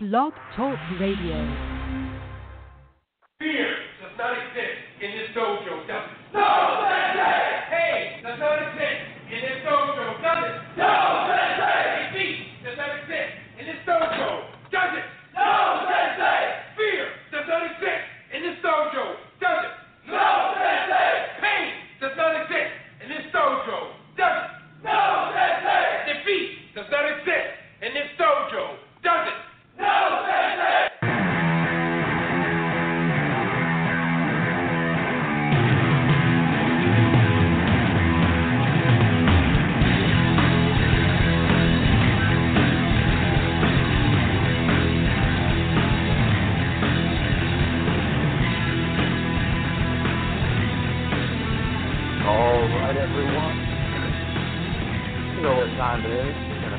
Blog Talk Radio. Fear does not exist in this dojo. No,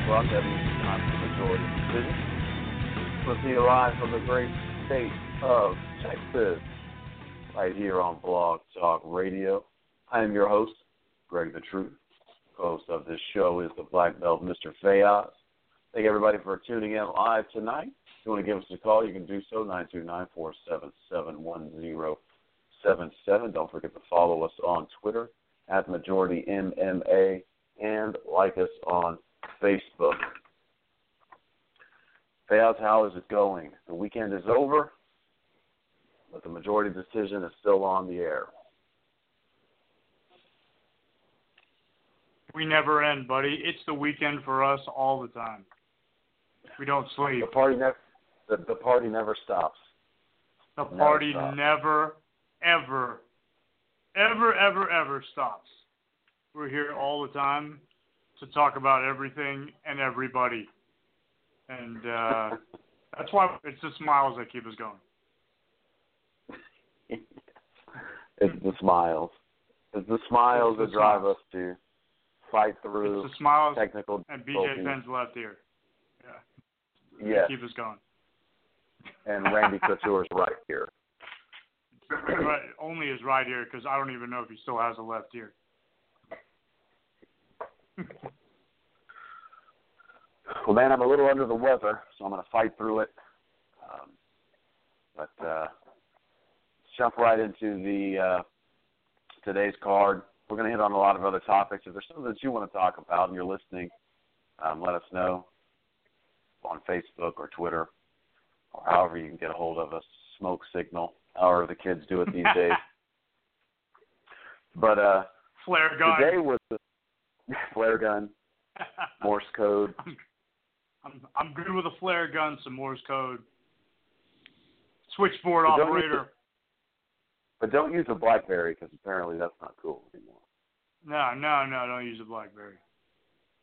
is. 10 o'clock. That means it's time for majority decision. We'll see you live from the great state of Texas, right here on Blog Talk Radio. I am your host, Greg the Truth. Host of this show is the Black Belt, Mr. Fayaz. Thank everybody for tuning in live tonight. If you want to give us a call, you can do so, 929-477-1077. Don't forget to follow us on Twitter at Majority MMA and like us on Facebook. Fayaz, how is it going? The weekend is over, but the majority decision is still on the air. We never end, buddy. It's the weekend for us all the time. We don't sleep. The party never the, the party never stops. The never party stops. never, ever, ever, ever, ever stops. We're here all the time to talk about everything and everybody. And uh, that's why it's the smiles that keep us going. It's the smiles. It's the smiles It's the that drive smiles. us to fight through It's the smiles technical and BJ. Penn's left ear. Yeah. Yes, Keep us going. and Randy Couture's right here. Right, only his right ear because I don't even know if he still has a left ear. Well, man, I'm a little under the weather, so I'm going to fight through it. Um, but uh, let's jump right into the uh, today's card. We're going to hit on a lot of other topics. If there's something that you want to talk about and you're listening, um, let us know on Facebook or Twitter or however you can get a hold of us. Smoke signal, however the kids do it these days. But uh, Flare gun. today was the flare gun, Morse code. I'm I'm good with a flare gun, some Morse code. Switchboard But don't operator. But don't use a BlackBerry because apparently that's not cool anymore. No, no, no, don't use a BlackBerry.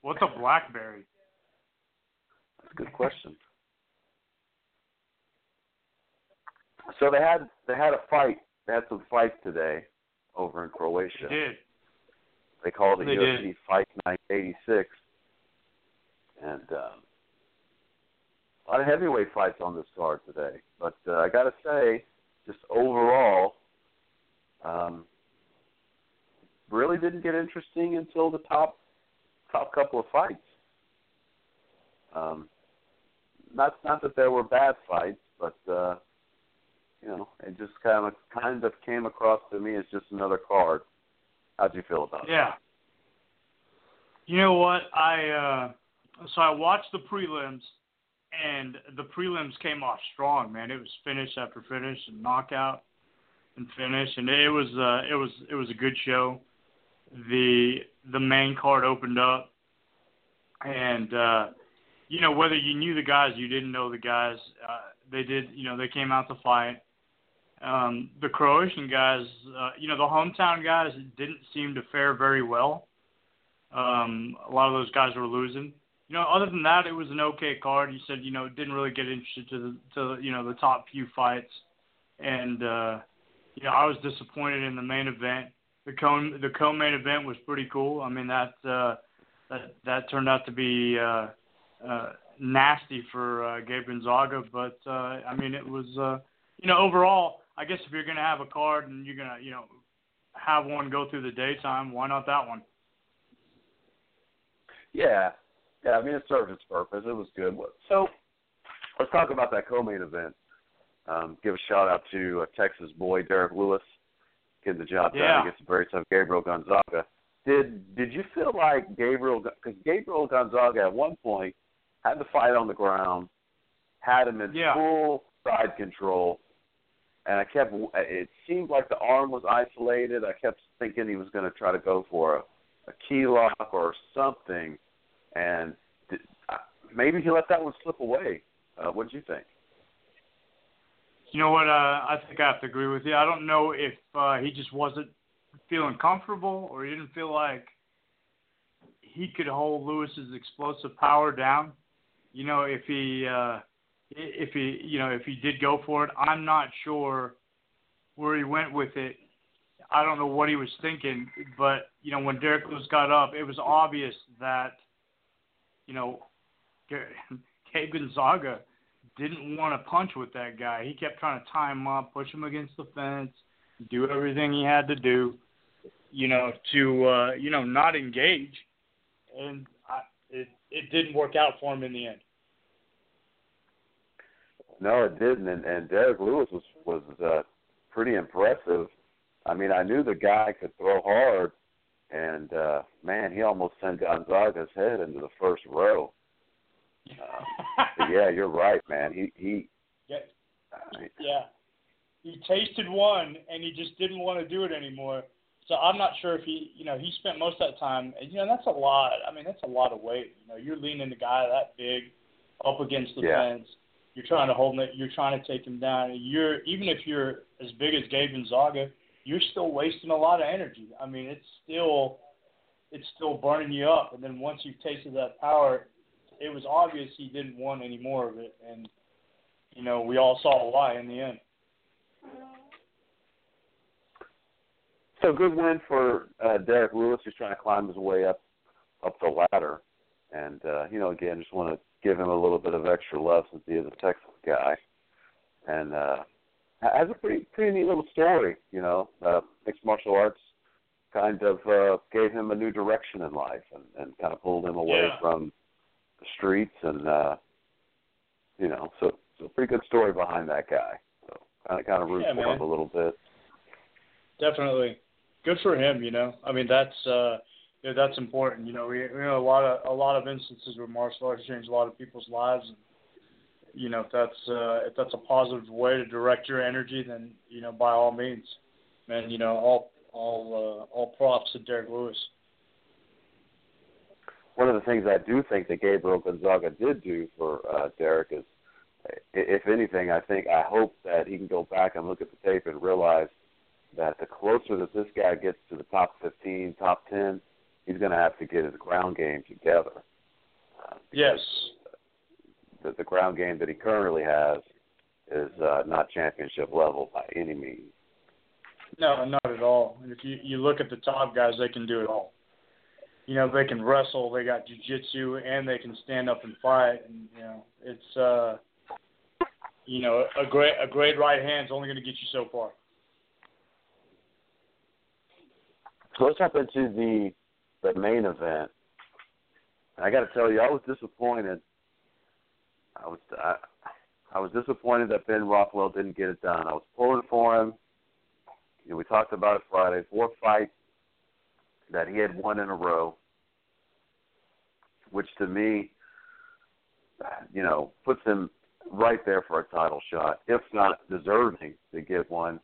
What's a BlackBerry? That's a good question. So they had they had a fight. They had some fights today over in Croatia. They did. They called it They UFC did. Fight Night '86, and um, a lot of heavyweight fights on this card today. But uh, I got to say, just overall, um, really didn't get interesting until the top top couple of fights. Um, not not that there were bad fights, but uh, you know, it just kind of kind of came across to me as just another card. How'd you feel about it? Yeah. You know what? I uh so I watched the prelims and the prelims came off strong, man. It was finish after finish and knockout and finish and it was uh it was it was a good show. The the main card opened up and uh you know whether you knew the guys, you didn't know the guys, uh they did, you know, they came out to fight. Um the Croatian guys, uh you know, the hometown guys didn't seem to fare very well. Um, a lot of those guys were losing. You know, other than that, it was an okay card. You said, you know, didn't really get interested to the to you know the top few fights, and uh, you know, I was disappointed in the main event. The co the co-main event was pretty cool. I mean, that uh, that that turned out to be uh, uh, nasty for uh, Gabe Gonzaga, but uh, I mean, it was uh, you know overall. I guess if you're gonna have a card and you're gonna you know have one go through the daytime, why not that one? Yeah, yeah. I mean, it served its purpose. It was good. So, let's talk about that co-main event. Um, give a shout out to uh, Texas boy Derrick Lewis getting the job Yeah. done against the very tough Gabriel Gonzaga. Did did you feel like Gabriel because Gabriel Gonzaga at one point had the fight on the ground, had him in Yeah. full side control, and I kept it seemed like the arm was isolated. I kept thinking he was going to try to go for a, a key lock or something, and did, uh, maybe he let that one slip away. Uh, what did you think? You know what? Uh, I think I have to agree with you. I don't know if uh, he just wasn't feeling comfortable or he didn't feel like he could hold Lewis's explosive power down. You know, if he uh, if he you know if he did go for it, I'm not sure where he went with it. I don't know what he was thinking, but you know when Derrick Lewis got up, it was obvious that you know Gabe Gonzaga didn't want to punch with that guy. He kept trying to tie him up, push him against the fence, do everything he had to do, you know, to uh, you know not engage, and I, it it didn't work out for him in the end. No, it didn't, and, and Derrick Lewis was was uh, pretty impressive. I mean, I knew the guy could throw hard, and uh, man, he almost sent Gonzaga's head into the first row. Uh, yeah, you're right, man. He he. Yeah. Yeah. He tasted one and he just didn't want to do it anymore. So I'm not sure if he, you know, he spent most of that time. And, you know, that's a lot. I mean, that's a lot of weight. You know, you're leaning the guy that big up against the Yeah. fence. You're trying to hold it. You're trying to take him down. And you're even if you're as big as Gabe Gonzaga, you're still wasting a lot of energy. I mean, it's still, it's still burning you up. And then once you've tasted that power, it was obvious he didn't want any more of it. And you know, we all saw why in the end. So good win for uh, Derrick Lewis, who's trying to climb his way up up the ladder. And uh, you know, again, just want to give him a little bit of extra love since he is a Texas guy, and uh, has a pretty pretty neat little story. You know, uh, mixed martial arts kind of uh, gave him a new direction in life, and, and kind of pulled him away Yeah. from the streets, and uh, you know, so so pretty good story behind that guy. So kind of kind of root Yeah, for man. him a little bit. Definitely, good for him. You know, I mean that's uh, yeah, that's important. You know, we, we know a lot of a lot of instances where martial arts change a lot of people's lives, and you know if that's uh, if that's a positive way to direct your energy, then you know by all means, man. You know all all uh, all props to Derrick Lewis. one of the things I do think that Gabriel Gonzaga did do for uh, Derrick is, if anything, I think I hope that he can go back and look at the tape and realize that the closer that this guy gets to the top 15, top 10, he's going to have to get his ground game together. Uh, Yes. The, the ground game that he currently has is uh, not championship level by any means. No, not at all. And if you you look at the top guys, they can do it all. You know, they can wrestle, they got jujitsu, and they can stand up and fight. And you know, it's uh, you know, a great a great right hand's only going to get you so far. So let's jump into the the main event. I got to tell you, I was disappointed. I was I, I was disappointed that Ben Rothwell didn't get it done. I was pulling for him. You know, we talked about it Friday. Four fights that he had won in a row, which to me, you know, puts him right there for a title shot, if not deserving to get one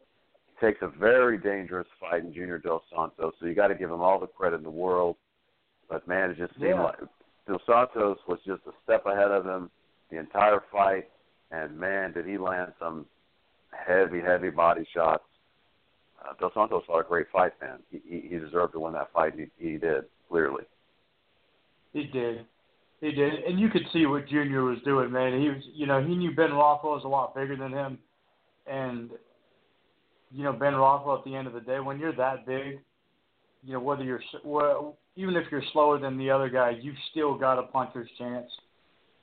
takes a very dangerous fight in Junior Dos Santos, so you got to give him all the credit in the world. But man, it just seemed Yeah. like Dos Santos was just a step ahead of him the entire fight, and man, did he land some heavy, heavy body shots. Uh, Dos Santos fought a great fight, man. He, he, he deserved to win that fight. He, he did clearly. He did. He did, and you could see what Junior was doing, man. He was, you know, he knew Ben Rothwell was a lot bigger than him, and you know, Ben Rothwell at the end of the day, when you're that big, you know, whether you're well, even if you're slower than the other guy, you've still got a puncher's chance,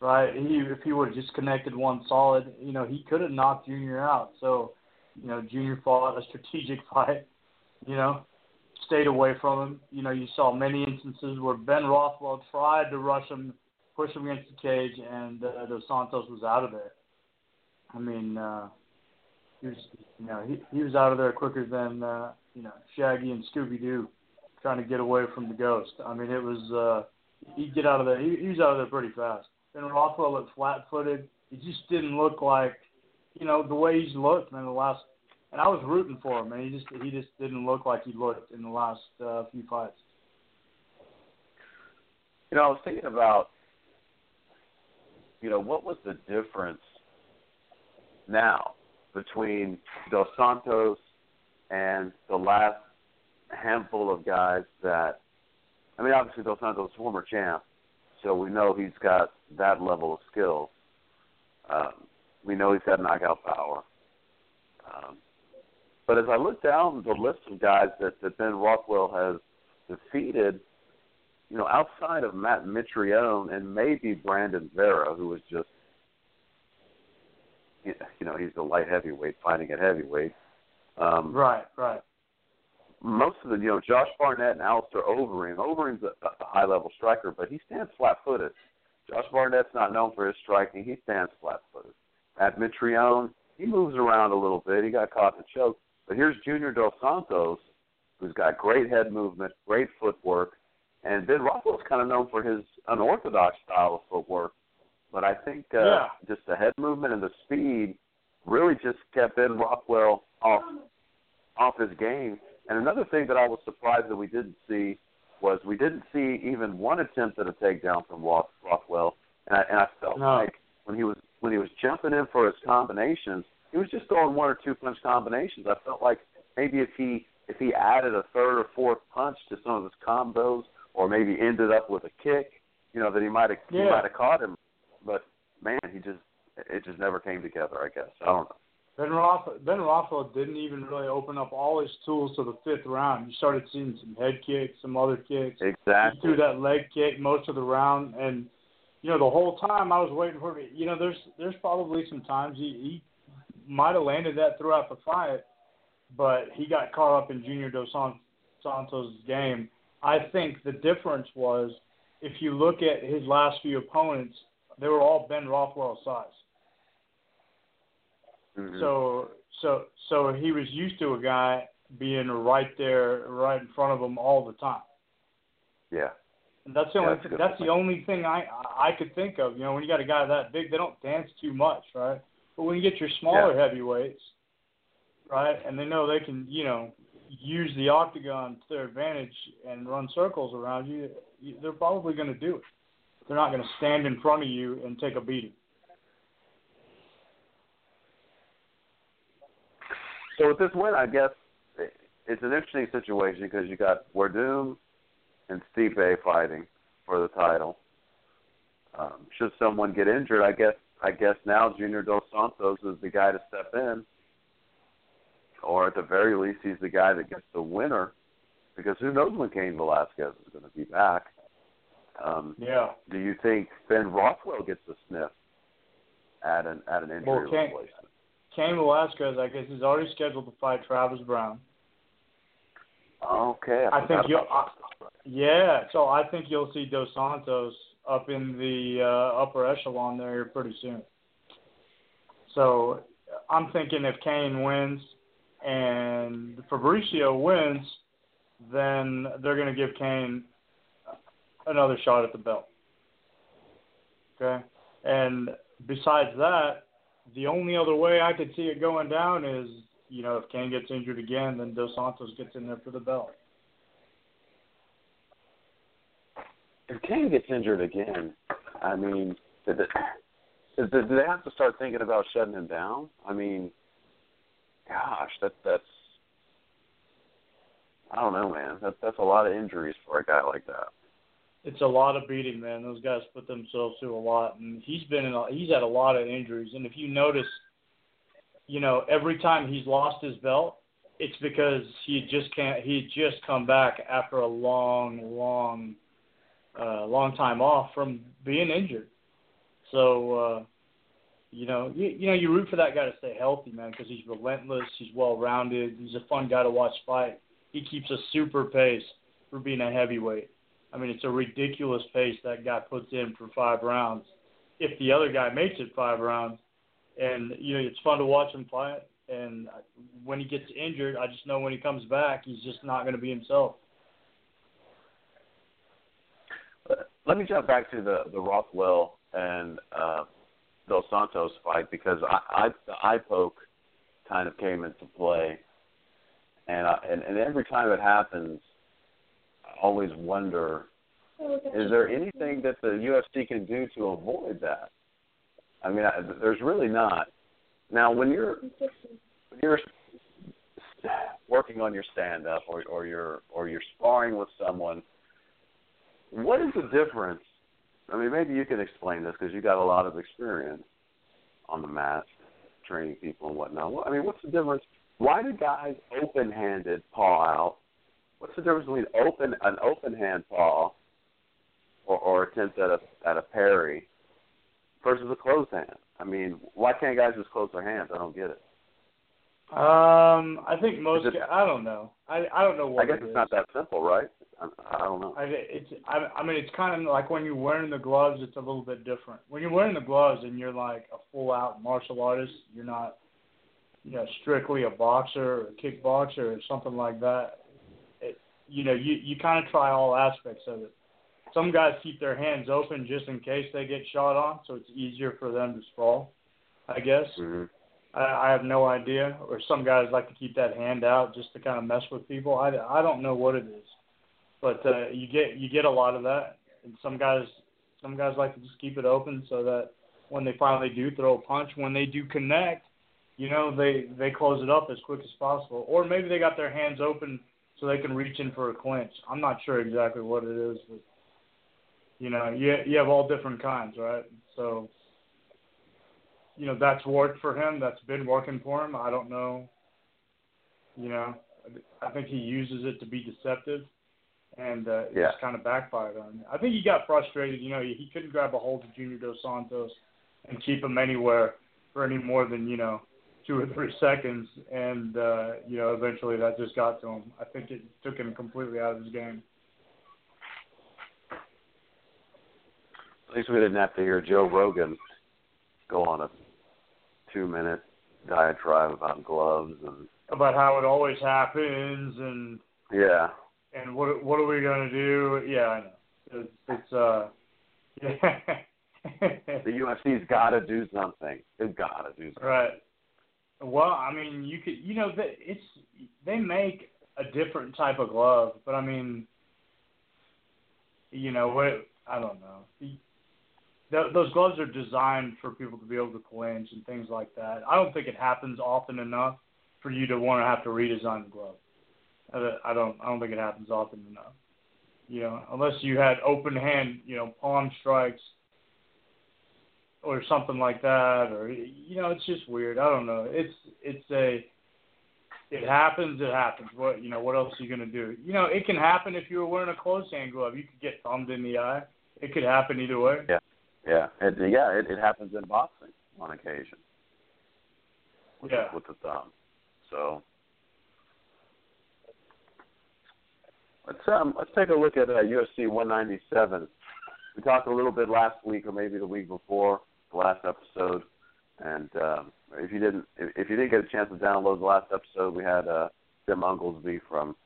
right? He, if he would have just connected one solid, you know, he could have knocked Junior out. So, you know, Junior fought a strategic fight, you know, stayed away from him. You know, you saw many instances where Ben Rothwell tried to rush him, push him against the cage, and uh, Dos Santos was out of there. I mean, uh, he was, you know, he he was out of there quicker than uh, you know Shaggy and Scooby Doo trying to get away from the ghost. I mean, it was uh, he'd get out of there. He, he was out of there pretty fast. And Rothwell looked flat-footed. He just didn't look like, you know, the way he's looked in the last. And I was rooting for him, and he just he just didn't look like he looked in the last uh, few fights. You know, I was thinking about, you know, what was the difference now between Dos Santos and the last handful of guys that, I mean, obviously Dos Santos is former champ, so we know he's got that level of skill. Um, we know he's got knockout power. Um, but as I look down the list of guys that, that Ben Rothwell has defeated, you know, outside of Matt Mitrione and maybe Brandon Vera, who was just, you know, he's the light heavyweight fighting at heavyweight. Um, right, right. Most of the, you know, Josh Barnett and Alistair Overeem. Overeem's a, a high level striker, but he stands flat footed. Josh Barnett's not known for his striking. He stands flat footed. At Mitrione, he moves around a little bit. He got caught in the choke. But here's Junior Dos Santos, who's got great head movement, great footwork, and Ben Rothwell's kind of known for his unorthodox style of footwork. But I think uh, yeah. just the head movement and the speed really just kept Ben Rothwell off off his game. And another thing that I was surprised that we didn't see was we didn't see even one attempt at a takedown from Rothwell, and I, and I felt no. like when he was when he was jumping in for his combinations, he was just throwing one or two punch combinations. I felt like maybe if he if he added a third or fourth punch to some of his combos, or maybe ended up with a kick, you know, that he might have yeah. he might have caught him. But man, he just it just never came together. I guess I don't know. Ben Roth Ben Rothwell didn't even really open up all his tools to the fifth round. You started seeing some head kicks, some other kicks. Exactly. He threw that leg kick most of the round, and you know the whole time I was waiting for. You know, there's there's probably some times he, he might have landed that throughout the fight, but he got caught up in Junior Dos Santos' game. I think the difference was if you look at his last few opponents, they were all Ben Rothwell size. Mm-hmm. So so so he was used to a guy being right there, right in front of him all the time. Yeah. And that's the Yeah, only that's that's the only thing I I could think of. You know, when you got a guy that big, they don't dance too much, right? But when you get your smaller heavyweights, right, and they know they can, you know, use the octagon to their advantage and run circles around you they're probably going to do it. They're not going to stand in front of you and take a beating. So with this win, I guess it's an interesting situation because you got Werdum and Stipe fighting for the title. Um, should someone get injured, I guess I guess now Junior Dos Santos is the guy to step in, or at the very least, he's the guy that gets the winner, because who knows when Cain Velasquez is going to be back. Um, Yeah. do you think Ben Rothwell gets a sniff at an at an injury Well, Cain- replacement? Cain Velasquez, I guess, is already scheduled to fight Travis Browne. Okay, I, I think I, yeah, so I think you'll see Dos Santos up in the uh, upper echelon there pretty soon. So I'm thinking if Cain wins and Fabricio wins, then they're going to give Cain another shot at the belt. Okay, and besides that, the only other way I could see it going down is you know if Cain gets injured again, then Dos Santos gets in there for the belt. if Cain gets injured again, I mean, did, did they have to start thinking about shutting him down? I mean, gosh, that that's I don't know, man. That that's a lot of injuries for a guy like that. It's a lot of beating, man. Those guys put themselves through a lot, and he's been in. A, he's had a lot of injuries. And if you notice, you know, every time he's lost his belt, it's because he just can't. He just come back after a long, long, uh, long time off from being injured. So, uh, you know, you, you know, you root for that guy to stay healthy, man, because he's relentless. He's well-rounded. He's a fun guy to watch fight. He keeps a super pace for being a heavyweight. I mean, it's a ridiculous pace that guy puts in for five rounds. If the other guy makes it five rounds, and you know it's fun to watch him fight. And when he gets injured, I just know when he comes back, he's just not going to be himself. Let me jump back to the the Rothwell and uh, Dos Santos fight because I, I the eye poke kind of came into play, and I, and and every time it happens, always wonder: oh, is there anything that the UFC can do to avoid that? I mean, I, there's really not. Now, when you're when you're working on your stand up or or you're or you're sparring with someone, what is the difference? I mean, maybe you can explain this because you got a lot of experience on the mat, training people and whatnot. I mean, what's the difference? Why do guys open-handed paw out? What's the difference between open an open hand paw or, or attempt at a at a parry versus a closed hand? I mean, why can't guys just close their hands? I don't get it. Um, I think most. It, I don't know. I I don't know what. I guess it it's is. not that simple, right? I, I don't know. I, it's I, I mean it's kind of like when you're wearing the gloves, it's a little bit different. When you're wearing the gloves and you're like a full out martial artist, you're not, you know, strictly a boxer or a kickboxer or something like that. You know, you you kind of try all aspects of it. Some guys keep their hands open just in case they get shot on, so it's easier for them to sprawl. I guess. Mm-hmm. I, I have no idea. Or some guys like to keep that hand out just to kind of mess with people. I, I don't know what it is, but uh, you get you get a lot of that. And some guys some guys like to just keep it open so that when they finally do throw a punch, when they do connect, you know they they close it up as quick as possible. Or maybe they got their hands open so they can reach in for a clinch. I'm not sure exactly what it is, but you know you you have all different kinds, right? So you know that's worked for him. That's been working for him. I don't know. You know, I think he uses it to be deceptive, and uh, it Yeah. just kind of backfired on him. I think he got frustrated. You know, he, he couldn't grab a hold of Junior Dos Santos and keep him anywhere for any more than you know two or three seconds, and uh, you know eventually that just got to him. I think it took him completely out of his game. At least we didn't have to hear Joe Rogan go on a two-minute diatribe about gloves and About how it always happens, and yeah. and what what are we gonna do? Yeah, I know. It's, it's uh, yeah. The UFC's got to do something. They've got to do something. right. Well, I mean, you could, you know, it's they make a different type of glove, but I mean, you know what? I don't know. Th- those gloves are designed for people to be able to clinch and things like that. I don't think it happens often enough for you to want to have to redesign the glove. I don't. I don't think it happens often enough. You know, unless you had open hand, you know, palm strikes or something like that, or you know, it's just weird. I don't know. It's it's a it happens. It happens. What you know? What else are you gonna do? You know, it can happen if you were wearing a closed hand glove. You could get thumbed in the eye. It could happen either way. Yeah, it, yeah, it, it happens in boxing on occasion with, Yeah. with the thumb. So let's um let's take a look at uh, UFC 197. We talked a little bit last week, or maybe the week before the last episode. And um, if you didn't if, you didn't get a chance to download the last episode, we had uh, Tim Unglesby from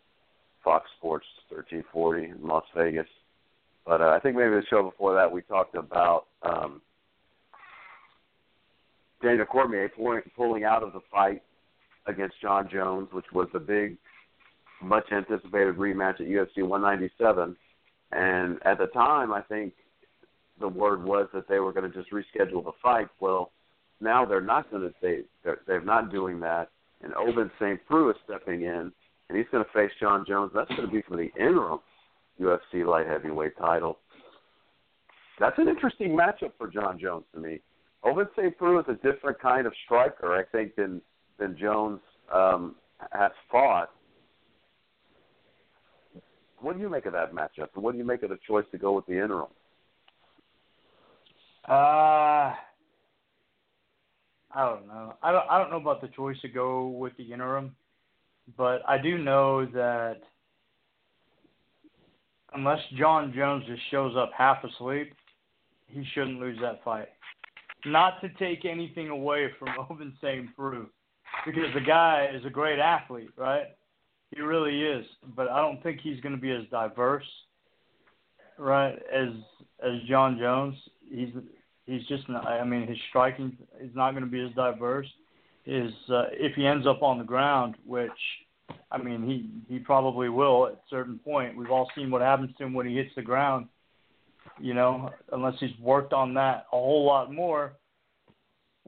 Fox Sports 1340 in Las Vegas. But uh, I think maybe the show before that we talked about um, Daniel Cormier pulling out of the fight against Jon Jones, which was the big, much anticipated rematch at UFC 197. And at the time, I think the word was that they were going to just reschedule the fight. Well, now they're not going to. They they're, they're not doing that. And Ovince St. Preux is stepping in, and he's going to face Jon Jones. That's going to be for the interim UFC light heavyweight title. That's an interesting matchup for Jon Jones to me. Ovince St. Preux is a different kind of striker, I think, than than Jones um, has fought. What do you make of that matchup, and what do you make of the choice to go with the interim? Uh, I don't know. I don't. I don't know about the choice to go with the interim, but I do know that unless Jon Jones just shows up half asleep, he shouldn't lose that fight. not to take anything away from Ovince St. Preux, because the guy is a great athlete, right? He really is, but I don't think he's going to be as diverse, right, as as Jon Jones. He's he's just not. I mean, his striking is not going to be as diverse. Is uh, if he ends up on the ground, which I mean, he he probably will at a certain point. We've all seen what happens to him when he hits the ground. You know, unless he's worked on that a whole lot more,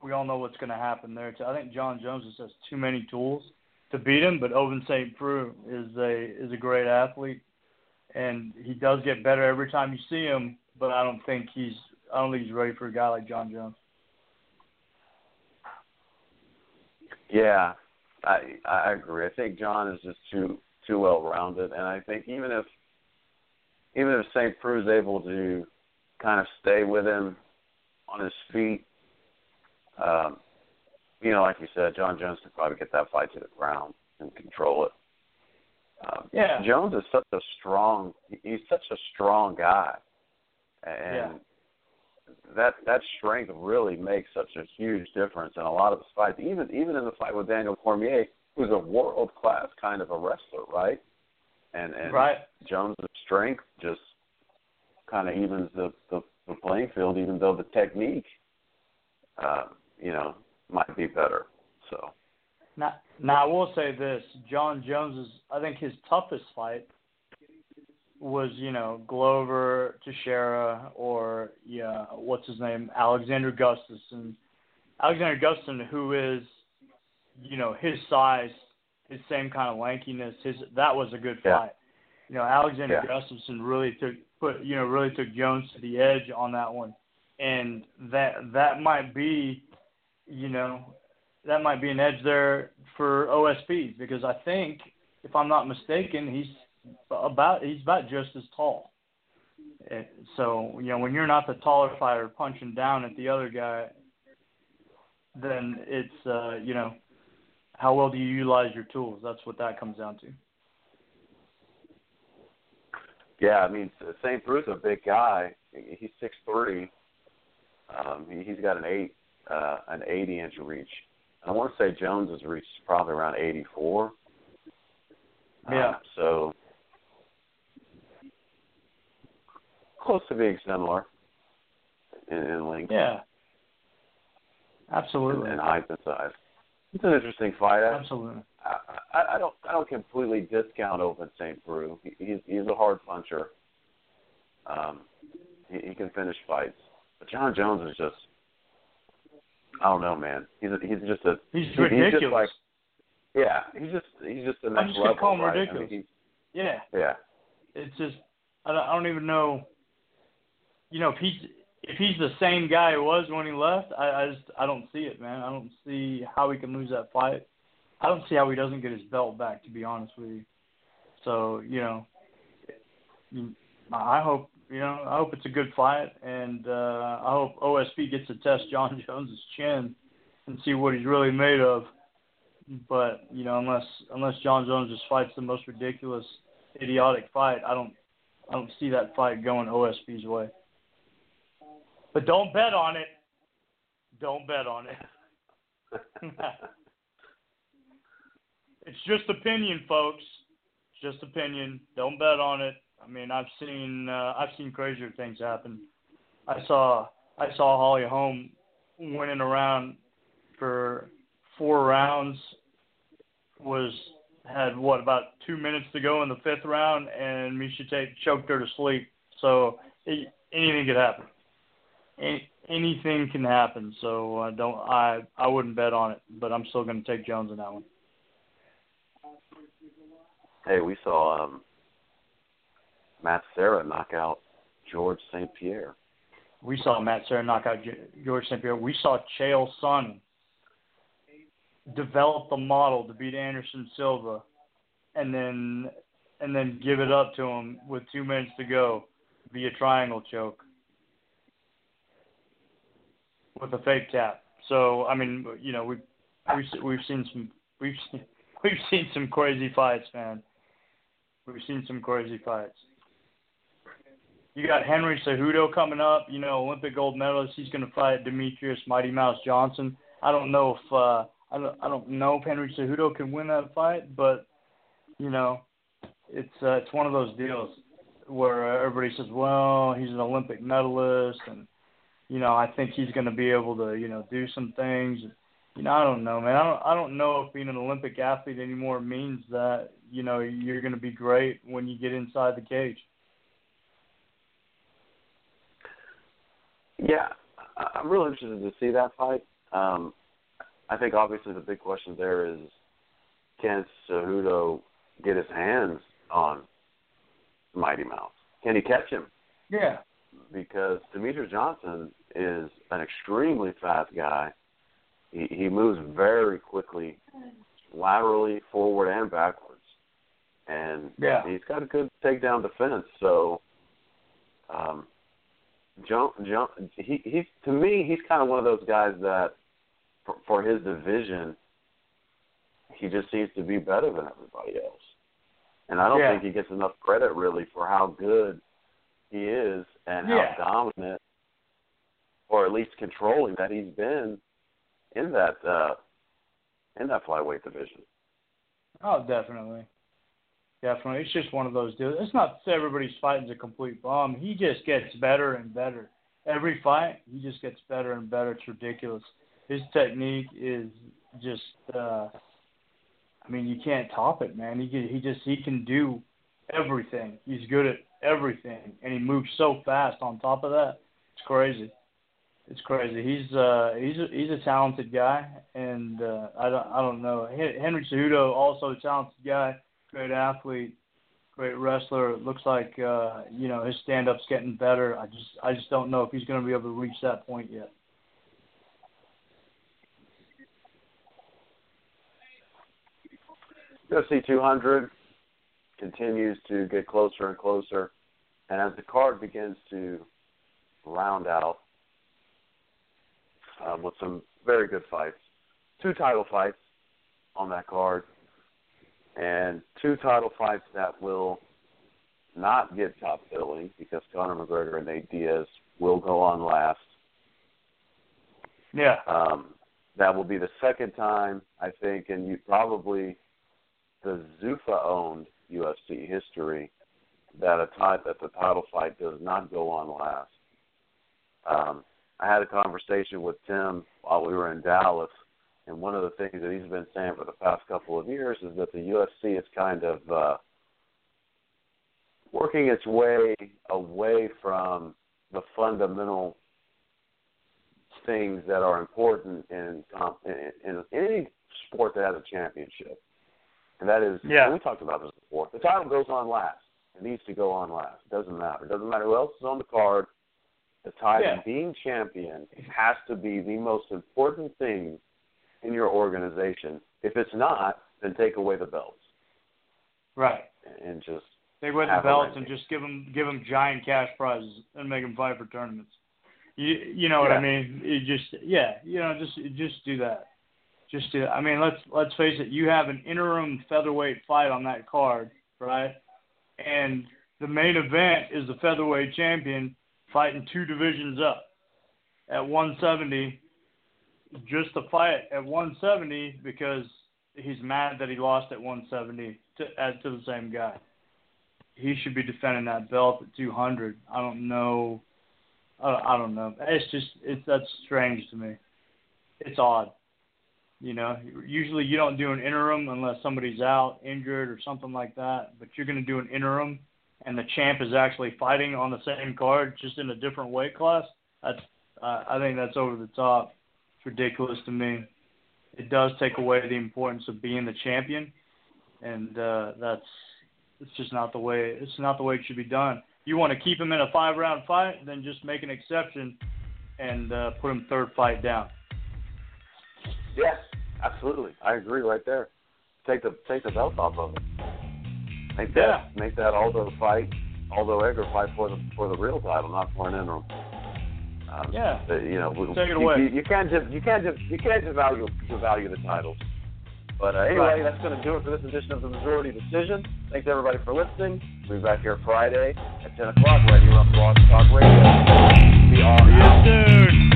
we all know what's going to happen there. I think Jon Jones just has too many tools to beat him, but Ovince St. Preux is a is a great athlete, and he does get better every time you see him. But I don't think he's I don't think he's ready for a guy like Jon Jones. Yeah, I I agree. I think Jon is just too too well rounded, and I think even if even if St. Preux is able to kind of stay with him on his feet, um, you know, like you said, Jon Jones could probably get that fight to the ground and control it. Um, yeah. Jones is such a strong. He's such a strong guy, and yeah. That that strength really makes such a huge difference in a lot of his fights. Even even in the fight with Daniel Cormier, who's a world class kind of a wrestler, right? And and right. Jones' strength just kind of evens the, the the playing field, even though the technique, uh, you know, might be better. So. Now, now I will say this: Jon Jones is, I think, his toughest fight was, you know, Glover Teixeira or yeah, what's his name, Alexander Gustafsson. Alexander Gustafsson, who is, you know, his size, his same kind of lankiness. His that was a good yeah. fight. You know, Alexander yeah. Gustafsson really took put you know really took Jones to the edge on that one, and that that might be, you know, that might be an edge there for OSP because I think, if I'm not mistaken, he's about he's about just as tall. So you know when you're not the taller fighter punching down at the other guy, then it's uh, you know how well do you utilize your tools? That's what that comes down to. Yeah, I mean St. Preux a big guy. He's six three. Um, he's got an eight uh, an eighty inch reach. I want to say Jones's reach is probably around 84. Yeah. Um, so close to being similar in, in length. Yeah. Absolutely. And, and height and size. It's an interesting fight. I, Absolutely. I, I, I don't I don't completely discount Ovince St. He, he's he's a hard puncher. Um, he, he can finish fights, but Jon Jones is just I don't know, man. He's a, he's just a he's he, ridiculous. He's just like, yeah, he's just he's just the next I'm just level. gonna call him right? ridiculous. I mean, yeah. yeah. It's just I don't, I don't even know. You know, if he's if he's the same guy he was when he left, I, I just I don't see it, man. I don't see how he can lose that fight. I don't see how he doesn't get his belt back, to be honest with you. So you know, I hope you know I hope it's a good fight, and uh, I hope OSP gets to test Jon Jones's chin and see what he's really made of. But you know, unless unless Jon Jones just fights the most ridiculous, idiotic fight, I don't I don't see that fight going OSP's way. But don't bet on it. Don't bet on it. it's just opinion, folks. Just opinion. Don't bet on it. I mean, I've seen uh, I've seen crazier things happen. I saw I saw Holly Holm winning around for four rounds. Was had what about two minutes to go in the fifth round, and Miesha Tate choked her to sleep. So it, anything could happen. Any, anything can happen. So uh, don't I I wouldn't bet on it, but I'm still going to take Jones in that one. Hey, we saw um, Matt Serra knock out George St. Pierre. We saw Matt Serra knock out George St. Pierre. We saw Chael Sonnen develop the model to beat Anderson Silva, and then and then give it up to him with two minutes to go via triangle choke with a fake tap. So I mean, you know, we we've we've seen some we've seen, we've seen some crazy fights, man. We've seen some crazy fights. You got Henry Cejudo coming up. You know, Olympic gold medalist. He's going to fight Demetrious Mighty Mouse Johnson. I don't know if uh, I don't I don't know if Henry Cejudo can win that fight, but you know, it's uh, it's one of those deals where everybody says, well, he's an Olympic medalist, and you know, I think he's going to be able to you know do some things. You know, I don't know, man. I don't I don't know if being an Olympic athlete anymore means that you know you're going to be great when you get inside the cage. Yeah, I'm really interested to see that fight. Um, I think obviously the big question there is can Cejudo get his hands on Mighty Mouse? Can he catch him? Yeah. Because Demetrious Johnson is an extremely fast guy. He, he moves very quickly, laterally, forward, and backwards, and yeah. he's got a good takedown defense. So, um, John, John, he he's to me he's kind of one of those guys that for, for his division he just seems to be better than everybody else. And I don't yeah. think he gets enough credit really for how good he is and yeah. how dominant or at least controlling that he's been in that uh in that flyweight division. Oh, definitely. Definitely. It's just one of those deals. It's not everybody's fighting's a complete bomb. He just gets better and better. Every fight, he just gets better and better. It's ridiculous. His technique is just uh I mean, you can't top it, man. He he just he can do everything. He's good at everything and he moves so fast on top of that. It's crazy. It's crazy. He's uh he's a, he's a talented guy and uh I don't I don't know. Henry Cejudo also a talented guy great athlete, great wrestler. It looks like uh, you know his stand up's getting better. I just I just don't know if he's going to be able to reach that point yet. UFC 200 continues to get closer and closer, and as the card begins to round out um, with some very good fights, two title fights on that card and two title fights that will not get top billing because Conor McGregor and Nate Diaz will go on last. Yeah. Um, that will be the second time I think, and you probably the Zuffa owned UFC history that a tie, that the title fight does not go on last. Um, I had a conversation with Tim while we were in Dallas and one of the things that he's been saying for the past couple of years is that the UFC is kind of uh, working its way away from the fundamental things that are important in, in, in any sport that has a championship. And that is, yeah. we talked about this before. The title goes on last. It needs to go on last. It doesn't matter. It doesn't matter who else is on the card. The title, yeah. being champion, has to be the most important thing in your organization. If it's not, then take away the belts. Right. And just take away the belts and just give them give them giant cash prizes and make them fight for tournaments. You you know what yeah. I mean? You just yeah, you know just just do that. Just to, I mean, let's let's face it. You have an interim featherweight fight on that card, right? And the main event is the featherweight champion fighting two divisions up at 170 just to fight at 170 because he's mad that he lost at 170 to to the same guy. He should be defending that belt at 200. I don't know. I don't know. It's just it's that's strange to me. It's odd. You know, usually you don't do an interim unless somebody's out, injured, or something like that. But you're going to do an interim, and the champ is actually fighting on the same card, just in a different weight class. That's uh, I think that's over the top It's ridiculous to me. It does take away the importance of being the champion, and uh, that's it's just not the way it's not the way it should be done. You want to keep him in a five round fight, then just make an exception and uh, put him third fight down. Yes, absolutely. I agree right there. Take the take the belt off of him. Make that yeah. make that Aldo fight, Aldo Edgar fight for the for the real title, not for an interim. Um, yeah, you know, take it you, away. You, you can't just you can't just you can't devalue devalue the titles. But uh, anyway, Right. that's going to do it for this edition of the Majority Decision. Thanks everybody for listening. We'll be back here Friday at 10 o'clock right here on Blog Talk Radio. We are out. Yes, dude.